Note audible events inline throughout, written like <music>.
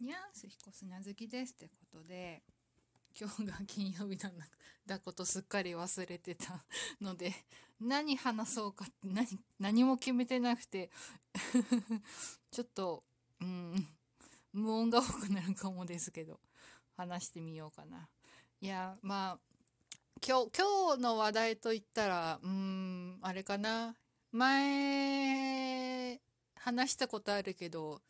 にゃんすひこすなずきですってことで今日が金曜日なんだことすっかり忘れてたので何話そうかって何何も決めてなくて <laughs> ちょっとうん無音が多くなるかもですけど話してみようかな。いやまあ今日今日の話題といったらうんあれかな。前話したことあるけど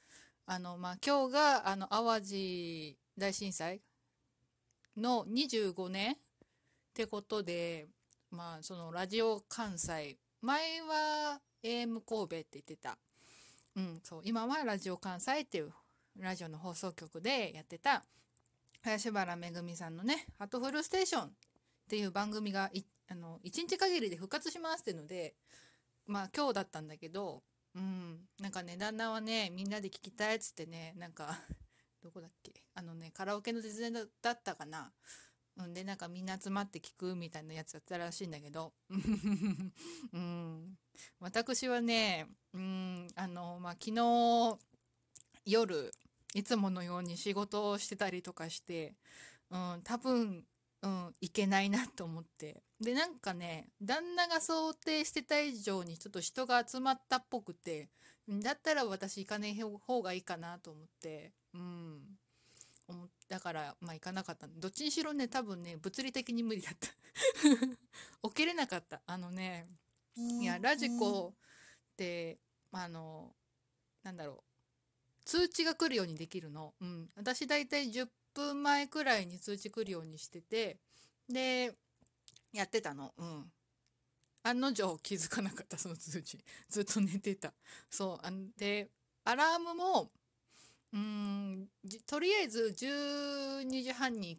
あのまあ今日があの淡路大震災の25年ってことでまあそのラジオ関西前は AM 神戸って言ってた。うんそう今はラジオ関西っていうラジオの放送局でやってた林原めぐみさんのね「ハトフルステーション」っていう番組がいあの1日限りで復活しますっていうのでまあ今日だったんだけどうん。なんかね旦那はねみんなで聞きたいっつってねなんか <laughs> どこだっけ？あのねカラオケの手伝いだったかな。うんでなんかみんな集まって聞くみたいなやつだったらしいんだけど。<laughs> うん。私はねうんあのまあ昨日夜いつものように仕事をしてたりとかしてうん多分うん、いけないなと思って。でなんかね旦那が想定してた以上にちょっと人が集まったっぽくてだったら私行かない方がいいかなと思ってうんだからまあ行かなかった。どっちにしろね多分ね物理的に無理だった。<laughs> 起きれなかった。あのねいやラジコってあのなんだろう通知が来るようにできるの、うん、私だいたい10分前くらいに通知来るようにしててでやってたの。うん。案の定気づかなかったその通知 <laughs> ずっと寝てた。そう。あでアラームもうんとりあえず12時半に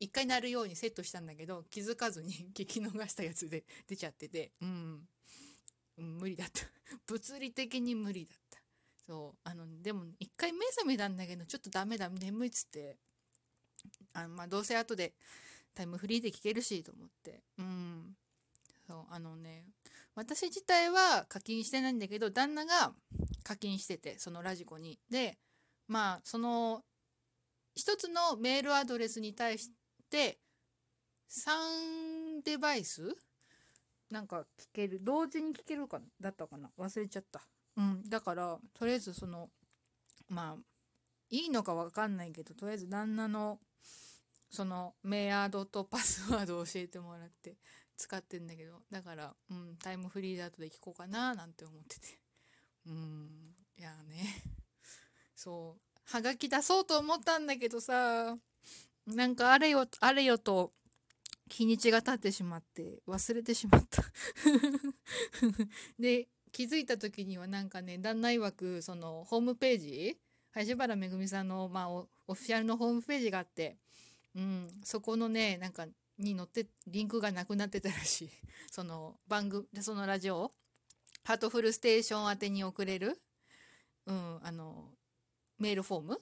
1回鳴るようにセットしたんだけど気づかずに <laughs> 聞き逃したやつで <laughs> 出ちゃってて。うん、無理だった。物理的に無理だった。そう。あのでも1回目覚めたんだけどちょっとダメだ。眠いっつって。あのまあどうせ後でタイムフリーで聞けるしと思って。うん。そうあのね私自体は課金してないんだけど旦那が課金しててそのラジコに。でまあその一つのメールアドレスに対して3デバイス？なんか聞ける。同時に聞けるかだったかな？忘れちゃった。うん。だからとりあえずそのまあいいのか分かんないけどとりあえず旦那のそのメアドとパスワードを教えてもらって使ってんだけどだからうんタイムフリーだとで聞こうかななんて思ってて。<laughs> うんいやね。<laughs> そうはがき出そうと思ったんだけどさなんかあれよあれよと日にちが経ってしまって忘れてしまった。<laughs> で気づいた時にはなんかね旦那曰くそのホームページ？林原めぐみさんの、まあ、オフィシャルのホームページがあって、うん、そこのねなんかに載ってリンクがなくなってたらしい。<laughs> その番組そのラジオハートフルステーション宛てに送れる、うん、あのメールフォーム。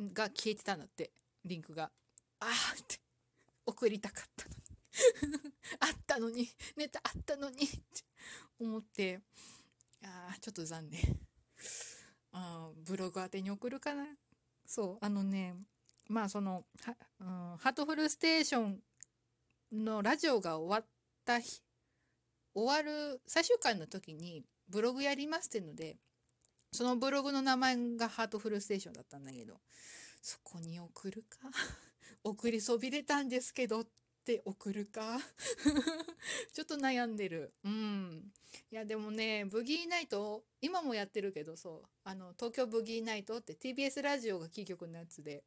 が消えてたんだって。リンクが。ああって。送りたかったの。に <laughs> あったのに。ネタあったのに。って思って。ああちょっと残念。あブログ宛てに送るかな。そうあのねまあそのは、うん、ハートフルステーションのラジオが終わった日終わる最終回の時にブログやりますっていうのでそのブログの名前がハートフルステーションだったんだけど、そこに送るか？<laughs> 送りそびれたんですけどって送るか？<laughs> ちょっと悩んでる。うん。いや、でもね、ブギーナイト、今もやってるけど、そう、あの、東京ブギーナイトって TBS ラジオがキー局のやつで、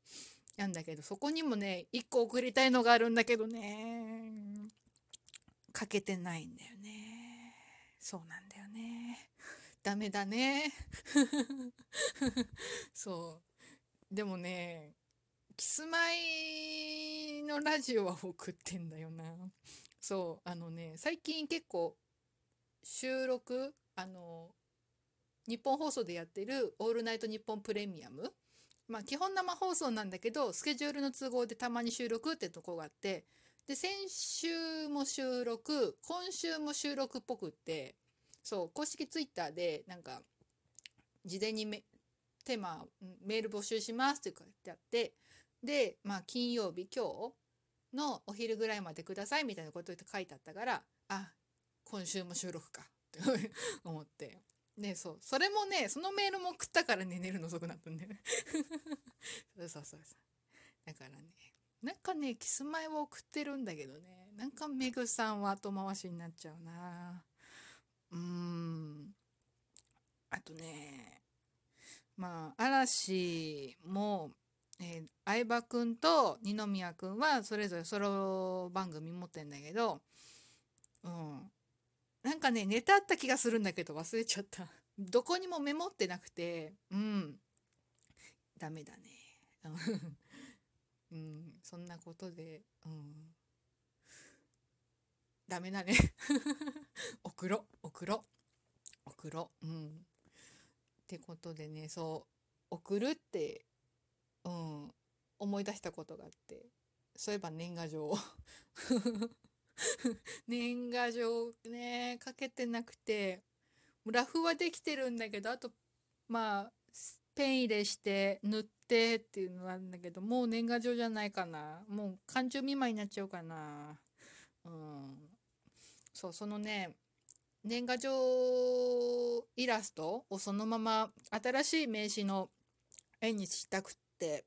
やんだけど、そこにもね、1個送りたいのがあるんだけどね、かけてないんだよね。そうなんだよね。ダメだね。<laughs> そう。でもね、キスマイのラジオは送ってんだよな。そう、あのね、最近結構収録、あの、日本放送でやってる「オールナイトニッポンプレミアム」まあ基本生放送なんだけどスケジュールの都合でたまに収録ってとこがあってで先週も収録今週も収録っぽくってそう公式ツイッターでなんか事前にめテーマメール募集しますって書いてあってでまあ金曜日今日のお昼ぐらいまでくださいみたいなことって書いてあったからあ今週も収録かって思って。でそう。それもねそのメールも送ったからね寝るの遅くなったんだよねそうそうそう。だからねなんかねキスマイを送ってるんだけどねなんかメグさんは後回しになっちゃうな。うーん。あとねまあ嵐も、えー、相葉くんと二宮くんはそれぞれソロ番組持ってんだけどうん。なんかねネタあった気がするんだけど忘れちゃった。<laughs> どこにもメモってなくて。うん。ダメだね。<laughs> うん。そんなことで。うん。ダメだね。送ろ送ろ送ろう。ん。ってことでねそう送るってうん。思い出したことがあって。そういえば年賀状 <laughs> <laughs> 年賀状ねかけてなくてラフはできてるんだけどあとまあペン入れして塗ってっていうのはあるんだけどもう年賀状じゃないかな。もう寒中見舞いになっちゃうかな。うん。そうそのね年賀状イラストをそのまま新しい名刺の絵にしたくって。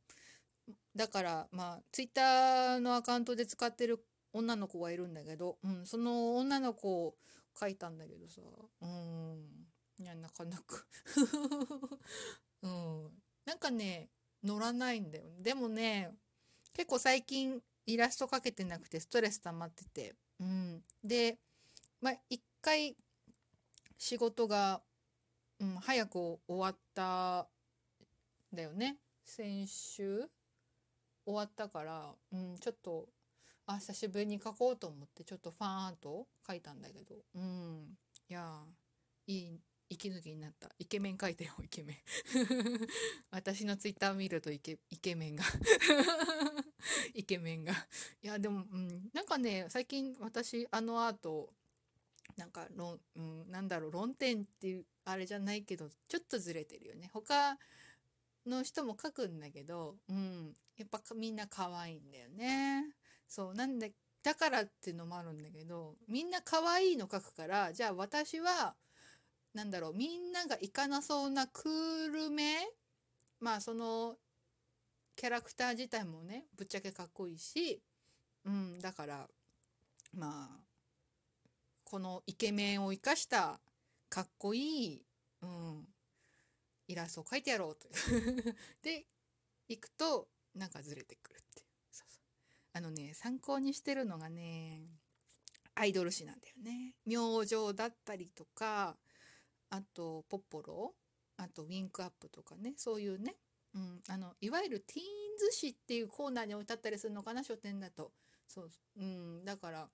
だからまあツイッターのアカウントで使ってる女の子がいるんだけど、うん、その女の子を描いたんだけどさうんいやなかなか。<laughs> うんなんかね乗らないんだよ。でもね結構最近イラスト描けてなくてストレス溜まってて。うんでまあ一回仕事が、うん、早く終わっただよね。先週？終わったから、うん、ちょっとあ久しぶりに書こうと思ってちょっとファーンと書いたんだけど。うん。いやいい息抜きになった。イケメン書いたよ <laughs> イケメン。私のツイッター見るとイケイケメンが。<laughs> イケメンが。いやでも、うん、なんかね最近私あのアートなんか論、うん、なんだろう論点っていうあれじゃないけどちょっとずれてるよね。他の人も書くんだけど、うん、やっぱみんな可愛いんだよね。そうなんでだからっていうのもあるんだけどみんな可愛いの書くからじゃあ私はなんだろうみんなが行かなそうなクールめまあそのキャラクター自体もねぶっちゃけかっこいいし、うん、だからまあこのイケメンを生かしたかっこいい、うん、イラストを描いてやろうと <laughs> で行くとなんかずれてくるあのね参考にしてるのがねアイドル誌なんだよね。明星だったりとかあとポッポロあとウィンクアップとかねそういうね、うん、あのいわゆるティーンズ誌っていうコーナーに置いてあったりするのかな書店だと。そう、うん、だから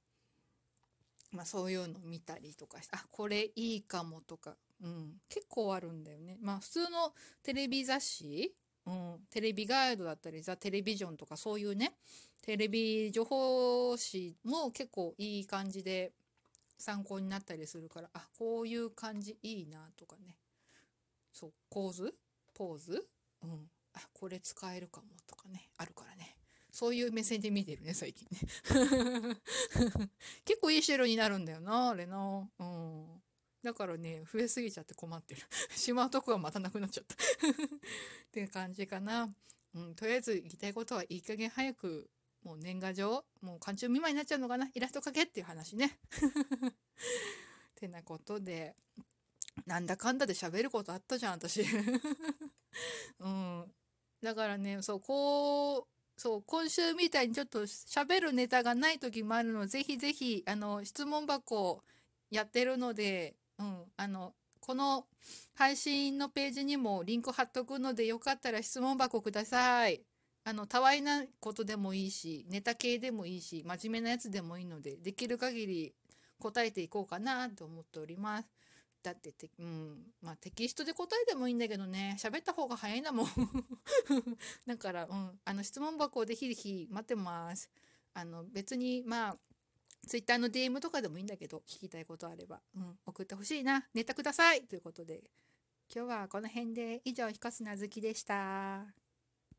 まあ、そういうの見たりとかしてあこれいいかもとか、うん、結構あるんだよね。まあ普通のテレビ雑誌、うん、テレビガイドだったりザ・テレビジョンとかそういうねテレビ情報誌も結構いい感じで参考になったりするからあこういう感じいいなとかねそう構図？ポーズ、うん、あこれ使えるかもとかねあるからねそういう目線で見てるね、最近ね。<laughs> 結構いい白になるんだよな、あれな。うん。だからね、増えすぎちゃって困ってる。<laughs> しまうとこがまたなくなっちゃった <laughs> っていう感じかな。うん、とりあえず言いたいことはいい加減早く、もう年賀状、もう寒中見舞いになっちゃうのかなイラスト描けっていう話ね。<laughs> ってなことで、なんだかんだで喋ることあったじゃん、私。うん。だからね、そう、こう、そう、今週みたいにちょっと喋るネタがない時もあるので、ぜひぜひ、あの、質問箱やってるので、うん、あの、この配信のページにもリンク貼っとくので、よかったら質問箱ください。あの、たわいなことでもいいし、ネタ系でもいいし、真面目なやつでもいいので、できる限り答えていこうかなと思っております。だってて、うん、まあテキストで答えてもいいんだけどね、喋った方が早いんだもん。<laughs> だから、うん、あの質問箱でひひ待ってます。あの別に、まあ、ツイッターの DM とかでもいいんだけど、聞きたいことあれば、うん、送ってほしいな、ネタください。ということで、今日はこの辺で。以上ひこすなずきでした。